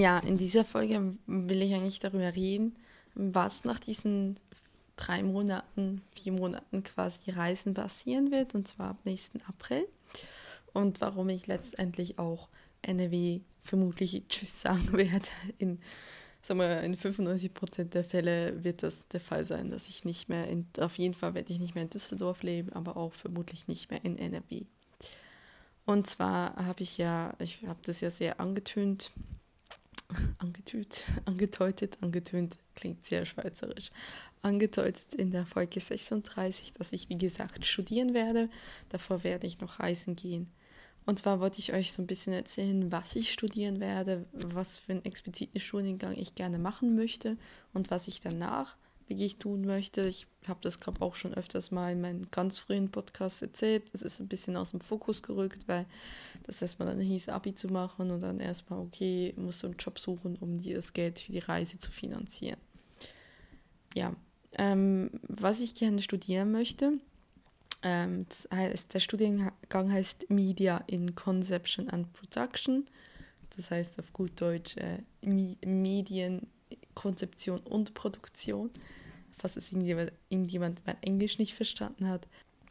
Ja, in dieser Folge will ich eigentlich darüber reden, was nach diesen drei Monaten, vier Monaten quasi Reisen passieren wird, und zwar ab nächsten April. Und warum ich letztendlich auch NRW vermutlich Tschüss sagen werde. In, sagen wir, in 95 Prozent der Fälle wird das der Fall sein, dass ich nicht mehr, in, auf jeden Fall werde ich nicht mehr in Düsseldorf leben, aber auch vermutlich nicht mehr in NRW. Und zwar habe ich ja, ich habe das ja sehr angetönt, angetüt, angeteutet, angetönt, klingt sehr schweizerisch, angedeutet in der Folge 36, dass ich, wie gesagt, studieren werde. Davor werde ich noch reisen gehen. Und zwar wollte ich euch so ein bisschen erzählen, was ich studieren werde, was für einen expliziten Studiengang ich gerne machen möchte und was ich danach wirklich tun möchte. Ich habe das, glaube auch schon öfters mal in meinen ganz frühen Podcasts erzählt. Es ist ein bisschen aus dem Fokus gerückt, weil das erstmal dann hieß, Abi zu machen und dann erstmal, okay, musst du einen Job suchen, um dir das Geld für die Reise zu finanzieren. Ja, ähm, was ich gerne studieren möchte, ähm, heißt, der Studiengang heißt Media in Conception and Production. Das heißt auf gut Deutsch äh, Medienkonzeption und Produktion falls es irgendjemand, irgendjemand mein Englisch nicht verstanden hat.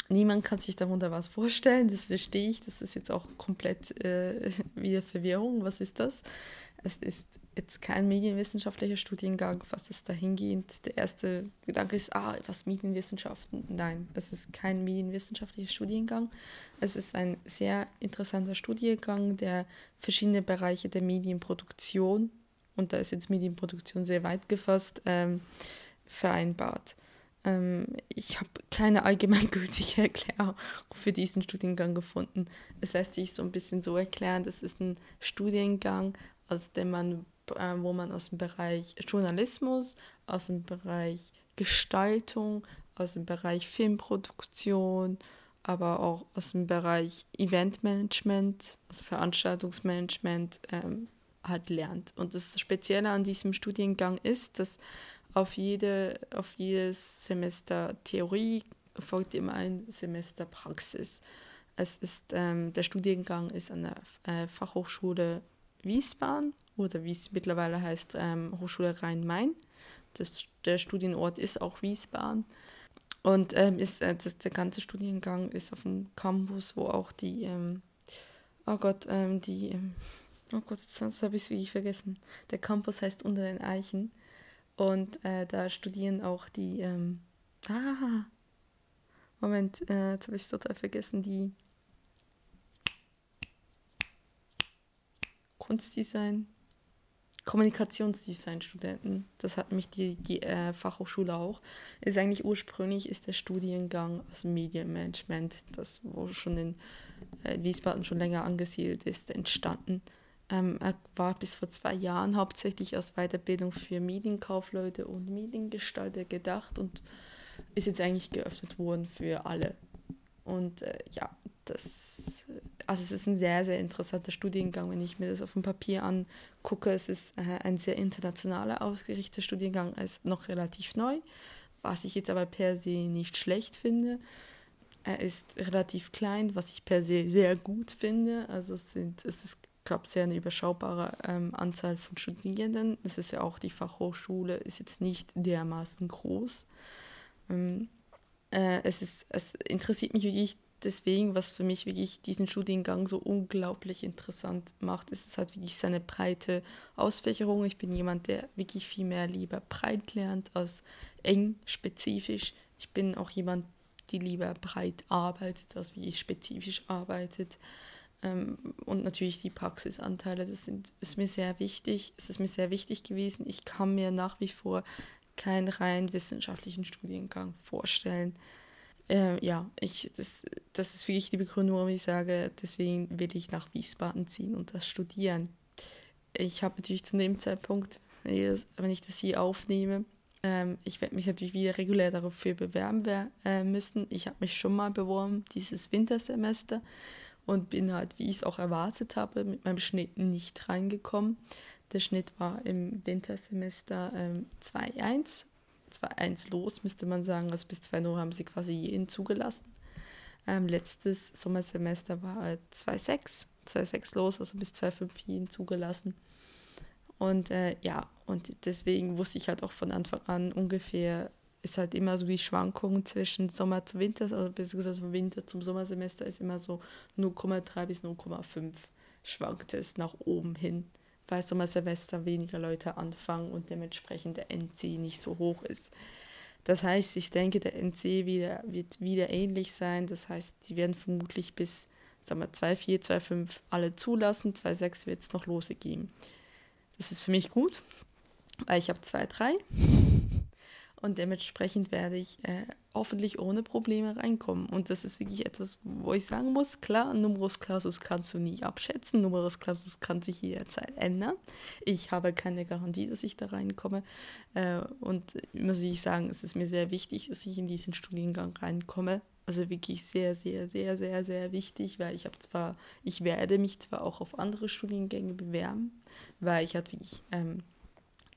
Niemand kann sich darunter was vorstellen, das verstehe ich. Das ist jetzt auch komplett äh, wieder Verwirrung. Was ist das? Es ist jetzt kein medienwissenschaftlicher Studiengang, was ist dahingehend. Der erste Gedanke ist, ah, was Medienwissenschaften? Nein, es ist kein medienwissenschaftlicher Studiengang. Es ist ein sehr interessanter Studiengang, der verschiedene Bereiche der Medienproduktion, und da ist jetzt Medienproduktion sehr weit gefasst, ähm, vereinbart. Ähm, ich habe keine allgemeingültige Erklärung für diesen Studiengang gefunden. Es lässt sich so ein bisschen so erklären, das ist ein Studiengang, aus dem man, äh, wo man aus dem Bereich Journalismus, aus dem Bereich Gestaltung, aus dem Bereich Filmproduktion, aber auch aus dem Bereich Eventmanagement, also Veranstaltungsmanagement ähm, halt lernt. Und das Spezielle an diesem Studiengang ist, dass auf, jede, auf jedes Semester Theorie folgt immer ein Semester Praxis. Es ist, ähm, der Studiengang ist an der äh, Fachhochschule Wiesbaden oder wie es mittlerweile heißt, ähm, Hochschule Rhein-Main. der Studienort ist auch Wiesbaden. Und ähm, ist, äh, das, der ganze Studiengang ist auf dem Campus, wo auch die, ähm, oh Gott, ähm, die, ähm, oh Gott, jetzt habe ich es wirklich vergessen. Der Campus heißt Unter den Eichen. Und äh, da studieren auch die, ähm, ah, Moment, äh, jetzt habe ich es total vergessen, die Kunstdesign, Kommunikationsdesign-Studenten. Das hat mich die, die äh, Fachhochschule auch. Ist eigentlich ursprünglich ist der Studiengang aus Medienmanagement, das wo schon in äh, Wiesbaden schon länger angesiedelt ist, entstanden. Ähm, er war bis vor zwei Jahren hauptsächlich als Weiterbildung für Medienkaufleute und Mediengestalter gedacht und ist jetzt eigentlich geöffnet worden für alle. Und äh, ja, das, also es ist ein sehr, sehr interessanter Studiengang, wenn ich mir das auf dem Papier angucke. Es ist äh, ein sehr internationaler ausgerichteter Studiengang, ist noch relativ neu, was ich jetzt aber per se nicht schlecht finde. Er ist relativ klein, was ich per se sehr gut finde. Also es, sind, es ist glaube, sehr eine überschaubare ähm, Anzahl von Studierenden. Es ist ja auch die Fachhochschule, ist jetzt nicht dermaßen groß. Ähm, äh, es, ist, es interessiert mich wirklich deswegen, was für mich wirklich diesen Studiengang so unglaublich interessant macht, ist es halt wirklich seine breite Ausfächerung. Ich bin jemand, der wirklich viel mehr lieber breit lernt als eng spezifisch. Ich bin auch jemand, die lieber breit arbeitet, als wie ich spezifisch arbeitet. Ähm, und natürlich die Praxisanteile, das sind, ist mir sehr wichtig. Es ist mir sehr wichtig gewesen. Ich kann mir nach wie vor keinen rein wissenschaftlichen Studiengang vorstellen. Ähm, ja, ich, das, das ist wirklich die Begründung, warum ich sage, deswegen will ich nach Wiesbaden ziehen und das studieren. Ich habe natürlich zu dem Zeitpunkt, wenn ich das, wenn ich das hier aufnehme, ähm, ich werde mich natürlich wieder regulär dafür bewerben äh, müssen. Ich habe mich schon mal beworben, dieses Wintersemester und bin halt, wie ich es auch erwartet habe, mit meinem Schnitt nicht reingekommen. Der Schnitt war im Wintersemester ähm, 2-1. 2-1 los, müsste man sagen. Also bis 2-0 haben sie quasi jeden zugelassen. Ähm, letztes Sommersemester war 2-6. 2-6 los, also bis 2-5 jeden zugelassen. Und äh, ja, und deswegen wusste ich halt auch von Anfang an ungefähr, ist halt immer so die Schwankung zwischen Sommer zu Winter, oder besser gesagt von Winter zum Sommersemester ist immer so 0,3 bis 0,5 schwankt es nach oben hin, weil Sommersemester weniger Leute anfangen und dementsprechend der NC nicht so hoch ist. Das heißt, ich denke, der NC wieder, wird wieder ähnlich sein. Das heißt, die werden vermutlich bis sagen wir, 2,4, 2,5 alle zulassen. 2,6 wird es noch lose geben. Das ist für mich gut, weil ich habe 2,3 und dementsprechend werde ich äh, hoffentlich ohne Probleme reinkommen. Und das ist wirklich etwas, wo ich sagen muss, klar, Numerus Clausus kannst du nie abschätzen, Numerus Clausus kann sich jederzeit ändern. Ich habe keine Garantie, dass ich da reinkomme. Äh, und muss ich sagen, es ist mir sehr wichtig, dass ich in diesen Studiengang reinkomme. Also wirklich sehr, sehr, sehr, sehr, sehr wichtig, weil ich habe zwar, ich werde mich zwar auch auf andere Studiengänge bewerben, weil ich halt wirklich ähm,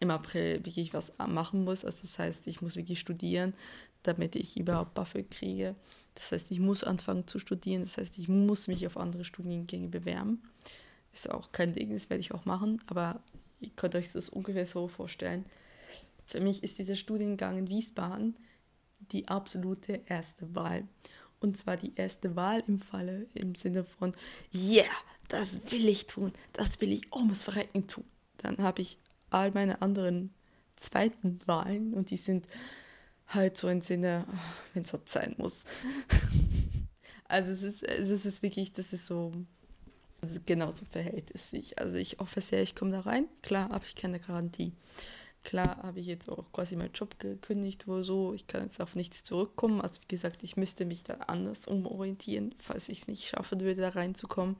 im April wirklich was machen muss. Also das heißt, ich muss wirklich studieren, damit ich überhaupt BAföG kriege. Das heißt, ich muss anfangen zu studieren. Das heißt, ich muss mich auf andere Studiengänge bewerben. Ist auch kein Ding, das werde ich auch machen. Aber ihr könnt euch das ungefähr so vorstellen. Für mich ist dieser Studiengang in Wiesbaden die absolute erste Wahl. Und zwar die erste Wahl im Falle im Sinne von, yeah, das will ich tun, das will ich ums Verrecken tun. Dann habe ich all meine anderen zweiten Wahlen und die sind halt so im Sinne, wenn es halt sein muss. Also es ist, es ist wirklich, das ist so, also genauso verhält es sich. Also ich hoffe sehr, ich komme da rein. Klar habe ich keine Garantie. Klar habe ich jetzt auch quasi meinen Job gekündigt oder so. Ich kann jetzt auf nichts zurückkommen. Also wie gesagt, ich müsste mich da anders umorientieren, falls ich es nicht schaffen würde, da reinzukommen.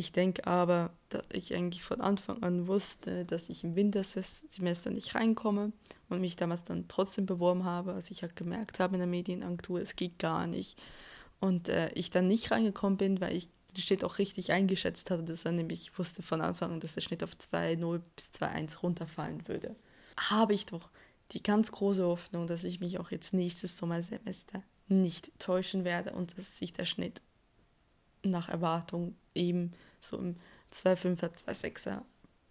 Ich denke aber, dass ich eigentlich von Anfang an wusste, dass ich im Wintersemester nicht reinkomme und mich damals dann trotzdem beworben habe, als ich halt gemerkt habe in der Medienagentur, es geht gar nicht. Und äh, ich dann nicht reingekommen bin, weil ich den Schnitt auch richtig eingeschätzt hatte, dass er nämlich wusste von Anfang an, dass der Schnitt auf 2,0 bis 2,1 runterfallen würde. Habe ich doch die ganz große Hoffnung, dass ich mich auch jetzt nächstes Sommersemester nicht täuschen werde und dass sich der Schnitt nach Erwartung eben so im 2,5er, 2,6er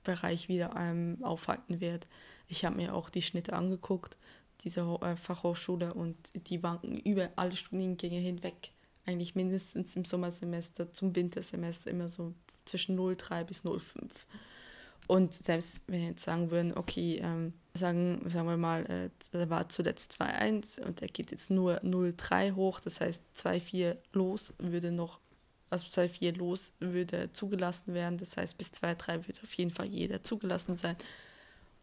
Bereich wieder ähm, aufhalten wird. Ich habe mir auch die Schnitte angeguckt, dieser äh, Fachhochschule, und die wanken über alle Studiengänge hinweg. Eigentlich mindestens im Sommersemester zum Wintersemester immer so zwischen 0,3 bis 0,5. Und selbst wenn wir jetzt sagen würden, okay, ähm, sagen, sagen wir mal, äh, da war zuletzt 2,1 und er geht jetzt nur 0,3 hoch, das heißt 2,4 los, würde noch also 2,4 los würde zugelassen werden. Das heißt, bis 2,3 wird auf jeden Fall jeder zugelassen sein.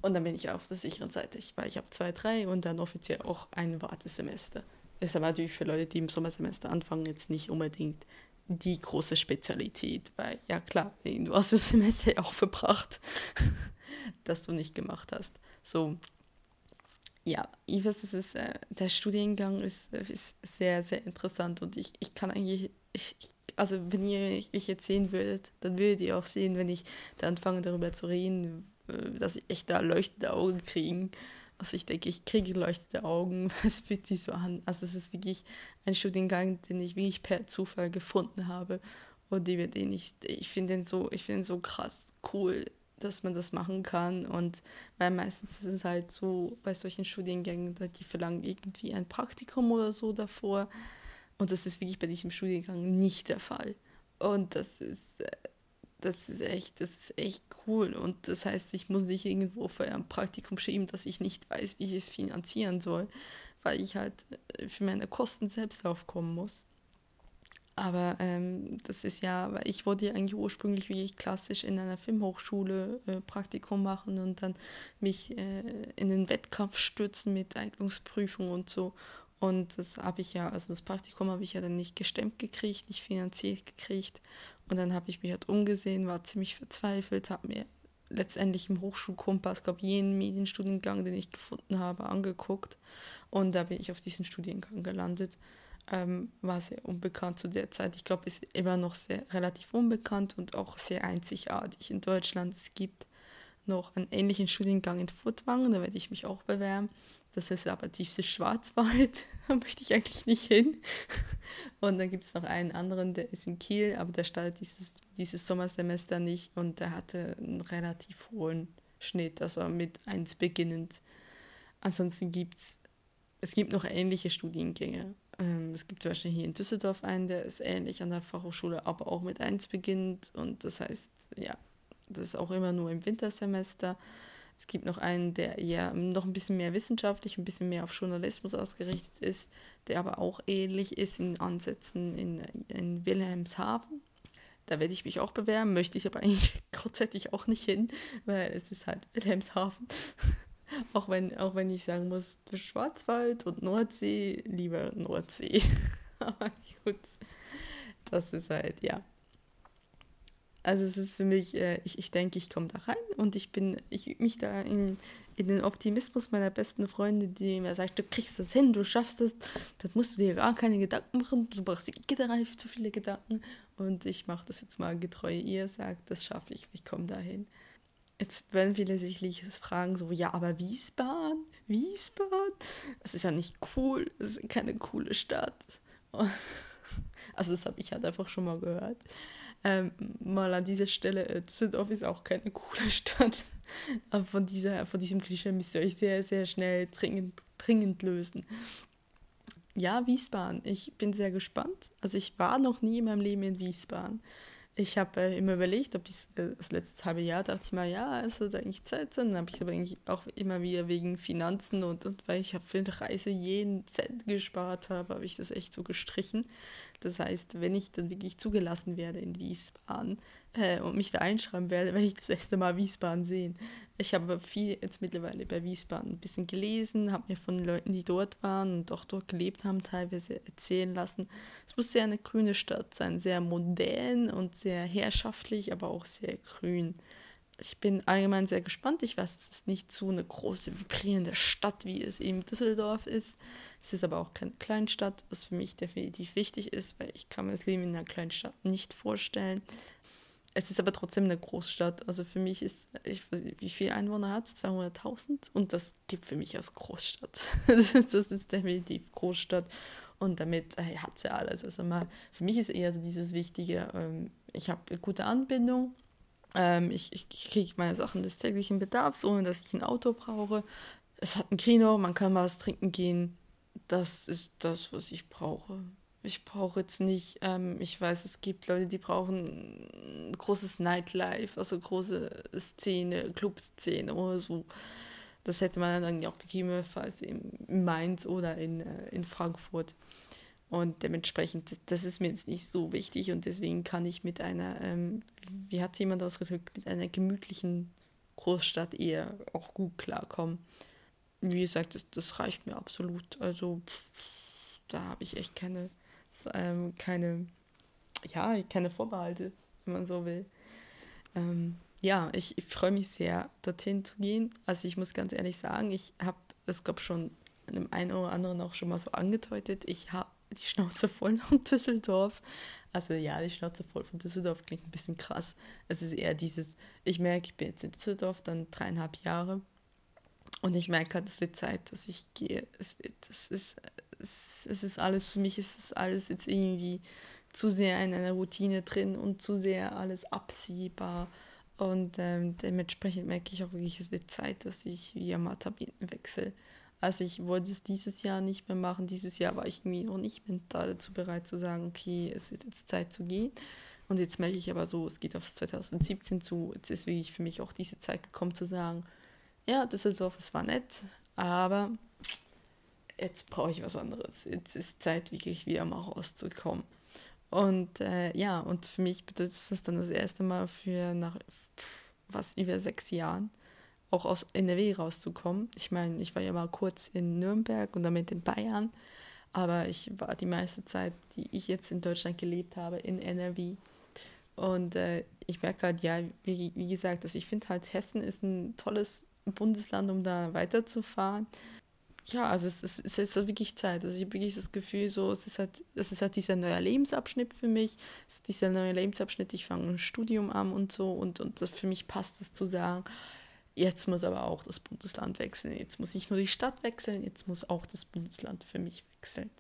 Und dann bin ich auf der sicheren Seite, weil ich habe 2,3 und dann offiziell auch ein Wartesemester. Ist aber natürlich für Leute, die im Sommersemester anfangen, jetzt nicht unbedingt die große Spezialität, weil ja klar, du hast das Semester auch verbracht, das du nicht gemacht hast. So, ja, weiß, das ist, äh, der Studiengang ist, ist sehr, sehr interessant und ich, ich kann eigentlich, ich, also wenn ihr mich jetzt sehen würdet, dann würdet ihr auch sehen, wenn ich da anfange darüber zu reden, äh, dass ich echt da leuchtende Augen kriege. Also ich denke, ich kriege leuchtende Augen, es fühlt sich so an. Also es ist wirklich ein Studiengang, den ich wirklich per Zufall gefunden habe und die, den ich, ich finde den so, ich finde so krass cool, dass man das machen kann und weil meistens ist es halt so bei solchen Studiengängen, die verlangen irgendwie ein Praktikum oder so davor. Und das ist wirklich bei diesem Studiengang nicht der Fall. Und das ist, äh, das ist echt, das ist echt cool. Und das heißt, ich muss nicht irgendwo für ein Praktikum schieben, dass ich nicht weiß, wie ich es finanzieren soll, weil ich halt äh, für meine Kosten selbst aufkommen muss. Aber ähm, das ist ja, weil ich wollte ja eigentlich ursprünglich wie ich klassisch in einer Filmhochschule äh, Praktikum machen und dann mich äh, in den Wettkampf stürzen mit Eignungsprüfung und so. Und das habe ich ja, also das Praktikum habe ich ja dann nicht gestemmt gekriegt, nicht finanziert gekriegt. Und dann habe ich mich halt umgesehen, war ziemlich verzweifelt, habe mir letztendlich im Hochschulkompass, glaube jeden Medienstudiengang, den ich gefunden habe, angeguckt. Und da bin ich auf diesen Studiengang gelandet. Ähm, war sehr unbekannt zu der Zeit. Ich glaube, ist immer noch sehr relativ unbekannt und auch sehr einzigartig in Deutschland. Es gibt noch einen ähnlichen Studiengang in Furtwangen, da werde ich mich auch bewerben. Das ist aber tiefstes Schwarzwald, da möchte ich eigentlich nicht hin. Und dann gibt es noch einen anderen, der ist in Kiel, aber der startet dieses, dieses Sommersemester nicht und der hatte einen relativ hohen Schnitt, also mit 1 beginnend. Ansonsten gibt es, es gibt noch ähnliche Studiengänge. Ähm, es gibt zum Beispiel hier in Düsseldorf einen, der ist ähnlich an der Fachhochschule, aber auch mit 1 beginnt. Und das heißt, ja, das ist auch immer nur im Wintersemester. Es gibt noch einen, der eher noch ein bisschen mehr wissenschaftlich, ein bisschen mehr auf Journalismus ausgerichtet ist, der aber auch ähnlich ist in Ansätzen in, in Wilhelmshaven. Da werde ich mich auch bewerben, möchte ich aber eigentlich grundsätzlich auch nicht hin, weil es ist halt Wilhelmshaven. auch, wenn, auch wenn ich sagen muss, Schwarzwald und Nordsee, lieber Nordsee. aber gut, das ist halt, ja, also es ist für mich, äh, ich, ich denke, ich komme da rein und ich bin, ich übe mich da in, in den Optimismus meiner besten Freunde, die mir sagt, du kriegst das hin, du schaffst das, das musst du dir gar keine Gedanken machen, du brauchst dir zu viele Gedanken und ich mache das jetzt mal getreu. Ihr sagt, das schaffe ich, ich komme dahin. Jetzt werden viele sicherlich fragen, so, ja, aber Wiesbaden? Wiesbaden? Das ist ja nicht cool, das ist keine coole Stadt. Also das habe ich halt einfach schon mal gehört. Ähm, mal an dieser Stelle, äh, Düsseldorf ist auch keine coole Stadt. Aber von, dieser, von diesem Klischee müsst ihr euch sehr, sehr schnell dringend, dringend lösen. Ja, Wiesbaden. Ich bin sehr gespannt. Also ich war noch nie in meinem Leben in Wiesbaden ich habe äh, immer überlegt, ob ich äh, das letzte halbe Jahr dachte ich mal, ja, es wird eigentlich Zeit sein. Dann habe ich aber eigentlich auch immer wieder wegen Finanzen und, und weil ich habe für eine Reise jeden Cent gespart habe, habe ich das echt so gestrichen. Das heißt, wenn ich dann wirklich zugelassen werde in Wiesbaden äh, und mich da einschreiben werde, werde ich das erste Mal Wiesbaden sehen. Ich habe viel jetzt mittlerweile bei Wiesbaden ein bisschen gelesen, habe mir von Leuten, die dort waren und auch dort gelebt haben, teilweise erzählen lassen. Es muss sehr eine grüne Stadt sein, sehr modern und sehr herrschaftlich, aber auch sehr grün. Ich bin allgemein sehr gespannt. Ich weiß, es ist nicht so eine große, vibrierende Stadt, wie es eben Düsseldorf ist. Es ist aber auch keine Kleinstadt, was für mich definitiv wichtig ist, weil ich kann mir das Leben in einer Kleinstadt nicht vorstellen. Es ist aber trotzdem eine Großstadt. Also für mich ist, ich, wie viele Einwohner hat es? 200.000? Und das gibt für mich als Großstadt. das, ist, definitiv Großstadt. Und damit äh, hat es ja alles. Also mal, für mich ist eher so dieses Wichtige, ähm, ich habe eine gute Anbindung. Ähm, ich, ich kriege meine Sachen des täglichen Bedarfs, ohne dass ich ein Auto brauche. Es hat ein Kino, man kann mal was trinken gehen. Das ist das, was ich brauche ich brauche jetzt nicht, ähm, ich weiß, es gibt Leute, die brauchen ein großes Nightlife, also große Szene, Clubszene oder so. Das hätte man dann auch gegebenenfalls in Mainz oder in, äh, in Frankfurt. Und dementsprechend, das, ist mir jetzt nicht so wichtig und deswegen kann ich mit einer, ähm, wie hat jemand ausgedrückt, mit einer gemütlichen Großstadt eher auch gut klarkommen. Wie gesagt, das, das reicht mir absolut. Also da habe ich echt keine, ähm, keine, ja, keine Vorbehalte, wenn man so will. Ähm, ja, ich, ich freue mich sehr, dorthin zu gehen. Also ich muss ganz ehrlich sagen, ich habe es, glaube schon einem einen oder anderen auch schon mal so angedeutet. Ich habe die Schnauze voll von Düsseldorf. Also ja, die Schnauze voll von Düsseldorf klingt ein bisschen krass. Es ist eher dieses, ich merke, ich bin jetzt in Düsseldorf dann dreieinhalb Jahre und ich merke halt, es wird Zeit, dass ich gehe. Es wird, es ist, es, es ist alles, für mich ist es alles jetzt irgendwie zu sehr in einer Routine drin und zu sehr alles absehbar. Und ähm, dementsprechend merke ich auch wirklich, es wird Zeit, dass ich via Matabiten wechsle. Also ich wollte es dieses Jahr nicht mehr machen. Dieses Jahr war ich irgendwie noch nicht mental dazu bereit zu sagen, okay, es wird jetzt Zeit zu gehen. Und jetzt merke ich aber so, es geht aufs 2017 zu. Jetzt ist wirklich für mich auch diese Zeit gekommen zu sagen, ja, Düsseldorf, es war nett, aber jetzt brauche ich was anderes. Jetzt ist Zeit, wirklich wieder mal rauszukommen. Und äh, ja, und für mich bedeutet das dann das erste Mal für nach was über sechs Jahren auch aus NRW rauszukommen. Ich meine, ich war ja mal kurz in Nürnberg und damit in Bayern, aber ich war die meiste Zeit, die ich jetzt in Deutschland gelebt habe, in NRW. Und äh, ich merke halt, ja, wie, wie gesagt, also ich finde halt, Hessen ist ein tolles Bundesland, um da weiterzufahren ja, also es, es, es ist wirklich Zeit. Also ich habe wirklich das Gefühl, so, es ist halt, es ist halt dieser neue Lebensabschnitt für mich. Es ist dieser neue Lebensabschnitt, ich fange ein Studium an und so und, und das, für mich passt es zu sagen, jetzt muss aber auch das Bundesland wechseln. Jetzt muss nicht nur die Stadt wechseln, jetzt muss auch das Bundesland für mich wechseln.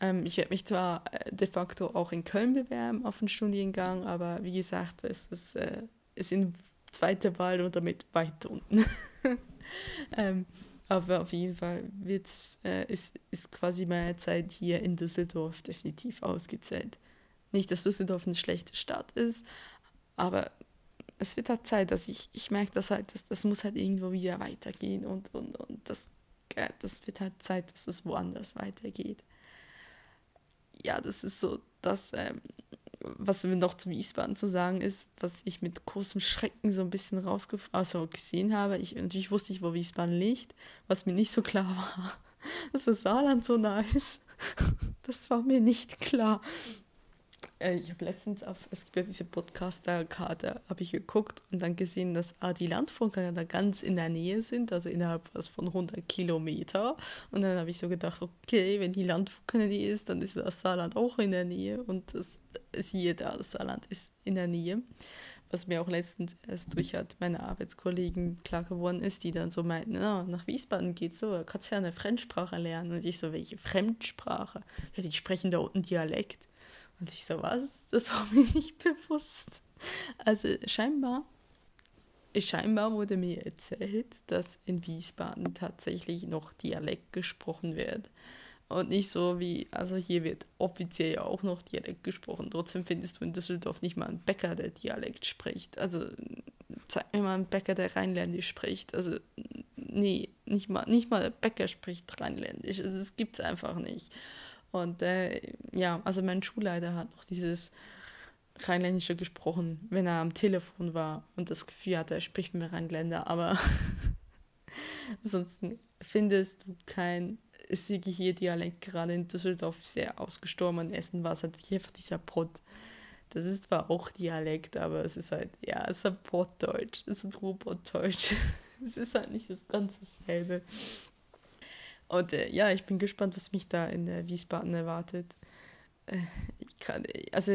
Ähm, ich werde mich zwar äh, de facto auch in Köln bewerben auf den Studiengang, aber wie gesagt, es ist, äh, ist in zweiter Wahl und damit weit unten. ähm, aber auf jeden Fall wird's, äh, ist, ist quasi meine Zeit hier in Düsseldorf definitiv ausgezählt. Nicht, dass Düsseldorf eine schlechte Stadt ist, aber es wird halt Zeit, dass ich, ich merke, dass halt, das, das muss halt irgendwo wieder weitergehen und, und, und das, das wird halt Zeit, dass es woanders weitergeht. Ja, das ist so das, ähm, was mir noch zu Wiesbaden zu sagen ist, was ich mit großem Schrecken so ein bisschen rausgef also gesehen habe. Ich, natürlich wusste ich, wo Wiesbaden liegt, was mir nicht so klar war, dass das Saarland so nah ist. Das war mir nicht klar. Äh, ich habe letztens auf, es gibt ja diese Podcaster-Karte, habe ich geguckt und dann gesehen, dass ah, die Landfunker da ganz in der Nähe sind, also innerhalb von 100 Kilometer. Und dann habe ich so gedacht, okay, wenn die Landfunker Nähe ist, dann ist das Saarland auch in der Nähe und das siehe da, das Saarland ist in der Nähe. Was mir auch letztens erst durch hat meine Arbeitskollegen klar geworden ist, die dann so meinten, no, nach Wiesbaden geht's so, kannst ja eine Fremdsprache lernen. Und ich so, welche Fremdsprache? Ja, die sprechen da unten Dialekt. Und ich so, was? Das war mir nicht bewusst. Also scheinbar, scheinbar wurde mir erzählt, dass in Wiesbaden tatsächlich noch Dialekt gesprochen wird. Und nicht so wie, also hier wird offiziell ja auch noch Dialekt gesprochen. Trotzdem findest du in Düsseldorf nicht mal einen Bäcker, der Dialekt spricht. Also zeig mir mal einen Bäcker, der Rheinländisch spricht. Also nee, nicht mal, nicht mal der Bäcker spricht Rheinländisch. Also, das gibt es einfach nicht. Und äh, ja, also mein Schulleiter hat noch dieses Rheinländische gesprochen, wenn er am Telefon war und das Gefühl hatte, er spricht mit Rheinländer, aber ansonsten findest du kein Sigi-Dialekt gerade in Düsseldorf sehr ausgestorben. In Essen war es halt einfach dieser Pott. Das ist zwar auch Dialekt, aber es ist halt, ja, es ist ein Pottdeutsch, es ist ein Ruhrpottdeutsch. es ist halt nicht das ganze selbe. Und äh, ja, ich bin gespannt, was mich da in äh, Wiesbaden erwartet. Äh, ich kann, also,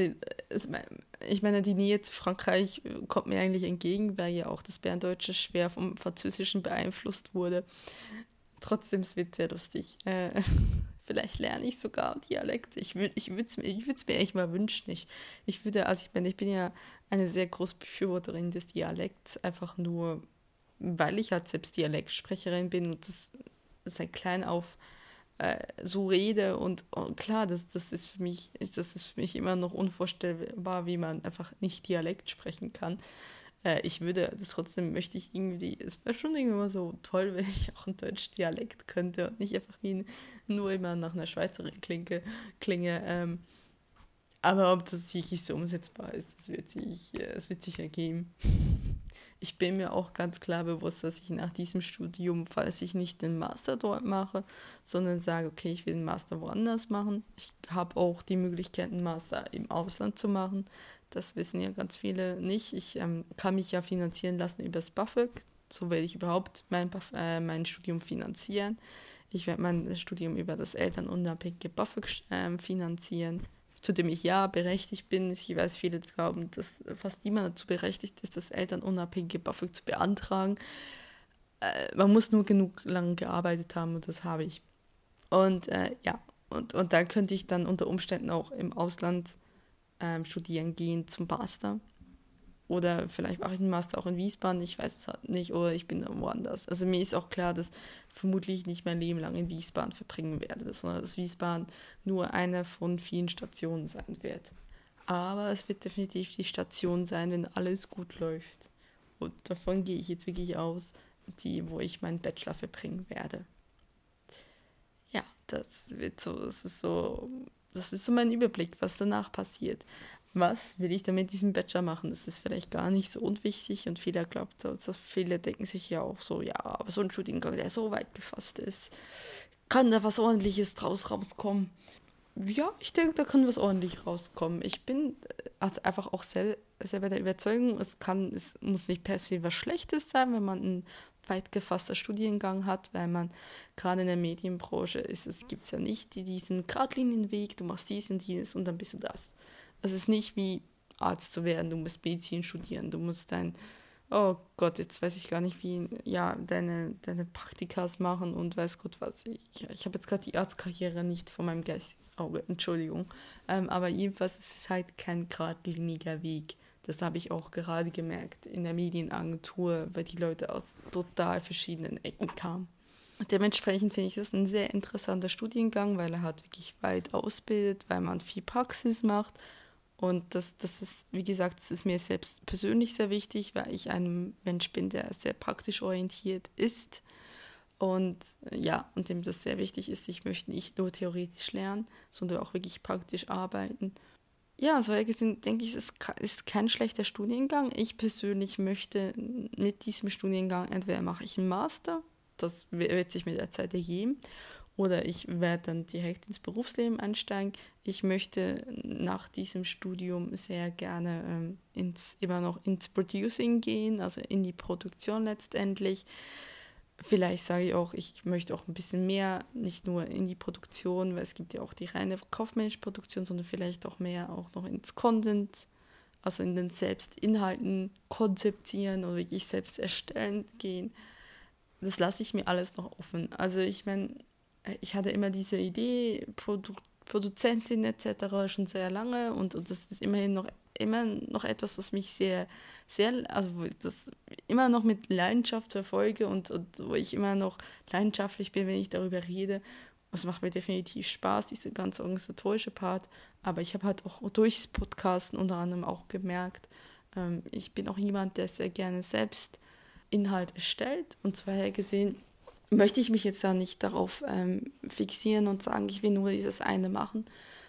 ich meine, die Nähe zu Frankreich kommt mir eigentlich entgegen, weil ja auch das Berndeutsche schwer vom Französischen beeinflusst wurde. Trotzdem, es wird sehr lustig. Äh, vielleicht lerne ich sogar Dialekt. Ich würde ich es mir, ich mir echt mal wünschen. Ich, ich würde, also ich meine, ich bin ja eine sehr große Befürworterin des Dialekts, einfach nur, weil ich halt selbst Dialektsprecherin bin und das seit klein auf äh, so rede und, und, klar, das, das ist für mich, das ist für mich immer noch unvorstellbar, wie man einfach nicht Dialekt sprechen kann. Äh, ich würde das trotzdem möchte ich irgendwie, es wäre schon immer so toll, wenn ich auch ein Deutsch Dialekt könnte und nicht einfach wie nur immer nach einer Schweizerin klinge. klinge ähm, aber ob das wirklich so umsetzbar ist, das wird sich, äh, das wird sich ergeben ich bin mir auch ganz klar bewusst, dass ich nach diesem Studium, falls ich nicht den Master dort mache, sondern sage, okay, ich will den Master woanders machen. Ich habe auch die Möglichkeit, einen Master im Ausland zu machen. Das wissen ja ganz viele nicht. Ich ähm, kann mich ja finanzieren lassen über das BAföG. So werde ich überhaupt mein, äh, mein Studium finanzieren. Ich werde mein Studium über das elternunabhängige BAföG äh, finanzieren zu dem ich ja berechtigt bin. Ich weiß, viele glauben, dass fast niemand dazu berechtigt ist, das elternunabhängige BAföG zu beantragen. Äh, man muss nur genug lang gearbeitet haben und das habe ich. Und äh, ja, und, und da könnte ich dann unter Umständen auch im Ausland ähm, studieren gehen zum Master. Oder vielleicht mache ich einen Master auch in Wiesbaden, ich weiß es halt nicht, oder ich bin woanders. Also mir ist auch klar, dass vermutlich nicht mein Leben lang in Wiesbaden verbringen werde, sondern dass Wiesbaden nur eine von vielen Stationen sein wird. Aber es wird definitiv die Station sein, wenn alles gut läuft. Und davon gehe ich jetzt wirklich aus, die, wo ich meinen Bachelor verbringen werde. Ja, das wird so, das ist so, das ist so mein Überblick, was danach passiert was will ich damit diesen Bachelor machen? Das ist vielleicht gar nicht so unwichtig und viele glauben, also viele denken sich ja auch so, ja, aber so ein Studiengang, der so weit gefasst ist, kann da was ordentliches draus rauskommen? Ja, ich denke, da kann was ordentlich rauskommen. Ich bin also einfach auch sel selber der Überzeugung, es kann, es muss nicht per se was Schlechtes sein, wenn man einen weit gefasster Studiengang hat, weil man gerade in der Medienbranche ist, es gibt ja nicht diesen Gradlinienweg, du machst dies und jenes und dann bist du das. Es ist nicht wie Arzt zu werden, du musst Medizin studieren, du musst dein oh Gott, jetzt weiß ich gar nicht, wie ja, deine, deine Praktikas machen und weiß Gott was. Ich, ich habe jetzt gerade die Arztkarriere nicht vor meinem Geistauge, Entschuldigung. Ähm, aber jedenfalls ist es halt kein geradliniger Weg. Das habe ich auch gerade gemerkt in der Medienagentur, weil die Leute aus total verschiedenen Ecken kamen. Dementsprechend finde ich das ein sehr interessanter Studiengang, weil er halt wirklich weit ausbildet, weil man viel Praxis macht und das, das ist, wie gesagt, das ist mir selbst persönlich sehr wichtig, weil ich ein Mensch bin, der sehr praktisch orientiert ist. Und ja, und dem das sehr wichtig ist, ich möchte nicht nur theoretisch lernen, sondern auch wirklich praktisch arbeiten. Ja, so gesehen denke ich, es ist kein schlechter Studiengang. Ich persönlich möchte mit diesem Studiengang, entweder mache ich einen Master, das wird sich mit der Zeit ergeben, oder ich werde dann direkt ins Berufsleben einsteigen. Ich möchte nach diesem Studium sehr gerne ähm, ins, immer noch ins Producing gehen, also in die Produktion letztendlich. Vielleicht sage ich auch, ich möchte auch ein bisschen mehr, nicht nur in die Produktion, weil es gibt ja auch die reine kaufmännische Produktion, sondern vielleicht auch mehr auch noch ins Content, also in den Selbstinhalten konzeptieren oder wirklich selbst erstellen gehen. Das lasse ich mir alles noch offen. Also ich meine, ich hatte immer diese Idee, Produ Produzentin etc. schon sehr lange und, und das ist immerhin noch immer noch etwas, was mich sehr, sehr, also das immer noch mit Leidenschaft verfolge und, und wo ich immer noch leidenschaftlich bin, wenn ich darüber rede. Es macht mir definitiv Spaß, diese ganze organisatorische Part. Aber ich habe halt auch durchs Podcasten unter anderem auch gemerkt, ähm, ich bin auch jemand, der sehr gerne selbst Inhalt erstellt. Und zwar gesehen, möchte ich mich jetzt ja nicht darauf ähm, fixieren und sagen, ich will nur dieses eine machen,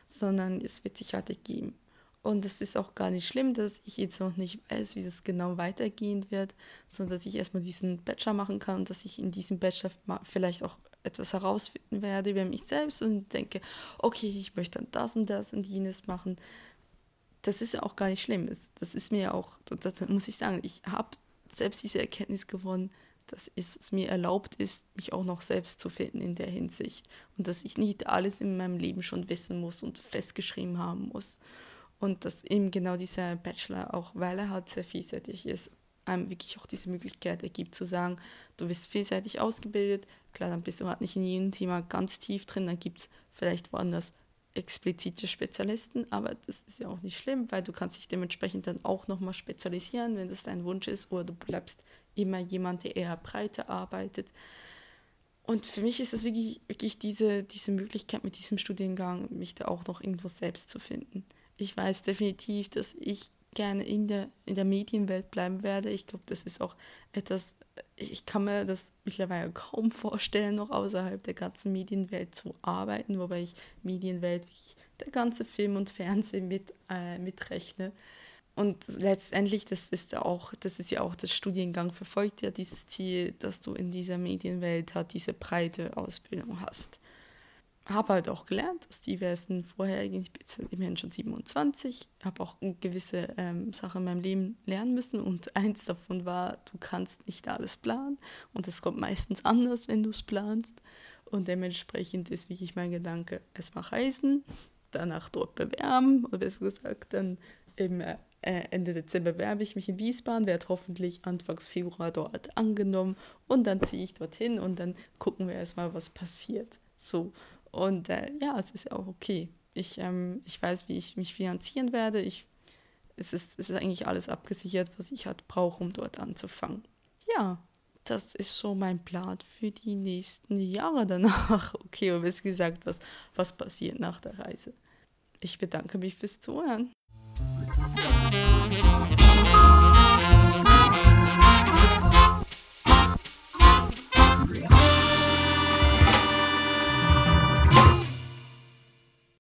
sondern es wird sich halt ergeben. Und es ist auch gar nicht schlimm, dass ich jetzt noch nicht weiß, wie das genau weitergehen wird, sondern dass ich erstmal diesen Bachelor machen kann und dass ich in diesem Bachelor vielleicht auch etwas herausfinden werde über mich selbst und denke, okay, ich möchte dann das und das und jenes machen. Das ist ja auch gar nicht schlimm. Das ist mir auch, das muss ich sagen, ich habe selbst diese Erkenntnis gewonnen, dass es mir erlaubt ist, mich auch noch selbst zu finden in der Hinsicht und dass ich nicht alles in meinem Leben schon wissen muss und festgeschrieben haben muss. Und dass eben genau dieser Bachelor, auch weil er halt sehr vielseitig ist, einem wirklich auch diese Möglichkeit ergibt zu sagen, du bist vielseitig ausgebildet, klar, dann bist du halt nicht in jedem Thema ganz tief drin, dann gibt es vielleicht woanders explizite Spezialisten, aber das ist ja auch nicht schlimm, weil du kannst dich dementsprechend dann auch nochmal spezialisieren, wenn das dein Wunsch ist, oder du bleibst immer jemand, der eher breiter arbeitet. Und für mich ist es wirklich, wirklich diese, diese Möglichkeit mit diesem Studiengang, mich da auch noch irgendwo selbst zu finden. Ich weiß definitiv, dass ich gerne in der, in der Medienwelt bleiben werde. Ich glaube, das ist auch etwas, ich kann mir das mittlerweile kaum vorstellen, noch außerhalb der ganzen Medienwelt zu arbeiten, wobei ich Medienwelt der ganze Film und Fernsehen mit, äh, mitrechne. Und letztendlich, das ist auch, das ist ja auch das Studiengang, verfolgt ja dieses Ziel, dass du in dieser Medienwelt halt diese breite Ausbildung hast. Habe halt auch gelernt aus diversen vorherigen, ich bin jetzt immerhin schon 27, habe auch gewisse ähm, Sachen in meinem Leben lernen müssen. Und eins davon war, du kannst nicht alles planen. Und es kommt meistens anders, wenn du es planst. Und dementsprechend ist wirklich mein Gedanke, erstmal reisen, danach dort bewerben. Oder besser gesagt dann im äh, Ende Dezember bewerbe ich mich in Wiesbaden, werde hoffentlich Anfangs Februar dort angenommen und dann ziehe ich dorthin und dann gucken wir erstmal, was passiert. So. Und äh, ja, es ist auch okay. Ich, ähm, ich weiß, wie ich mich finanzieren werde. Ich, es, ist, es ist eigentlich alles abgesichert, was ich halt brauche, um dort anzufangen. Ja, das ist so mein Plan für die nächsten Jahre danach. Okay, und wie gesagt, was, was passiert nach der Reise. Ich bedanke mich fürs Zuhören. Música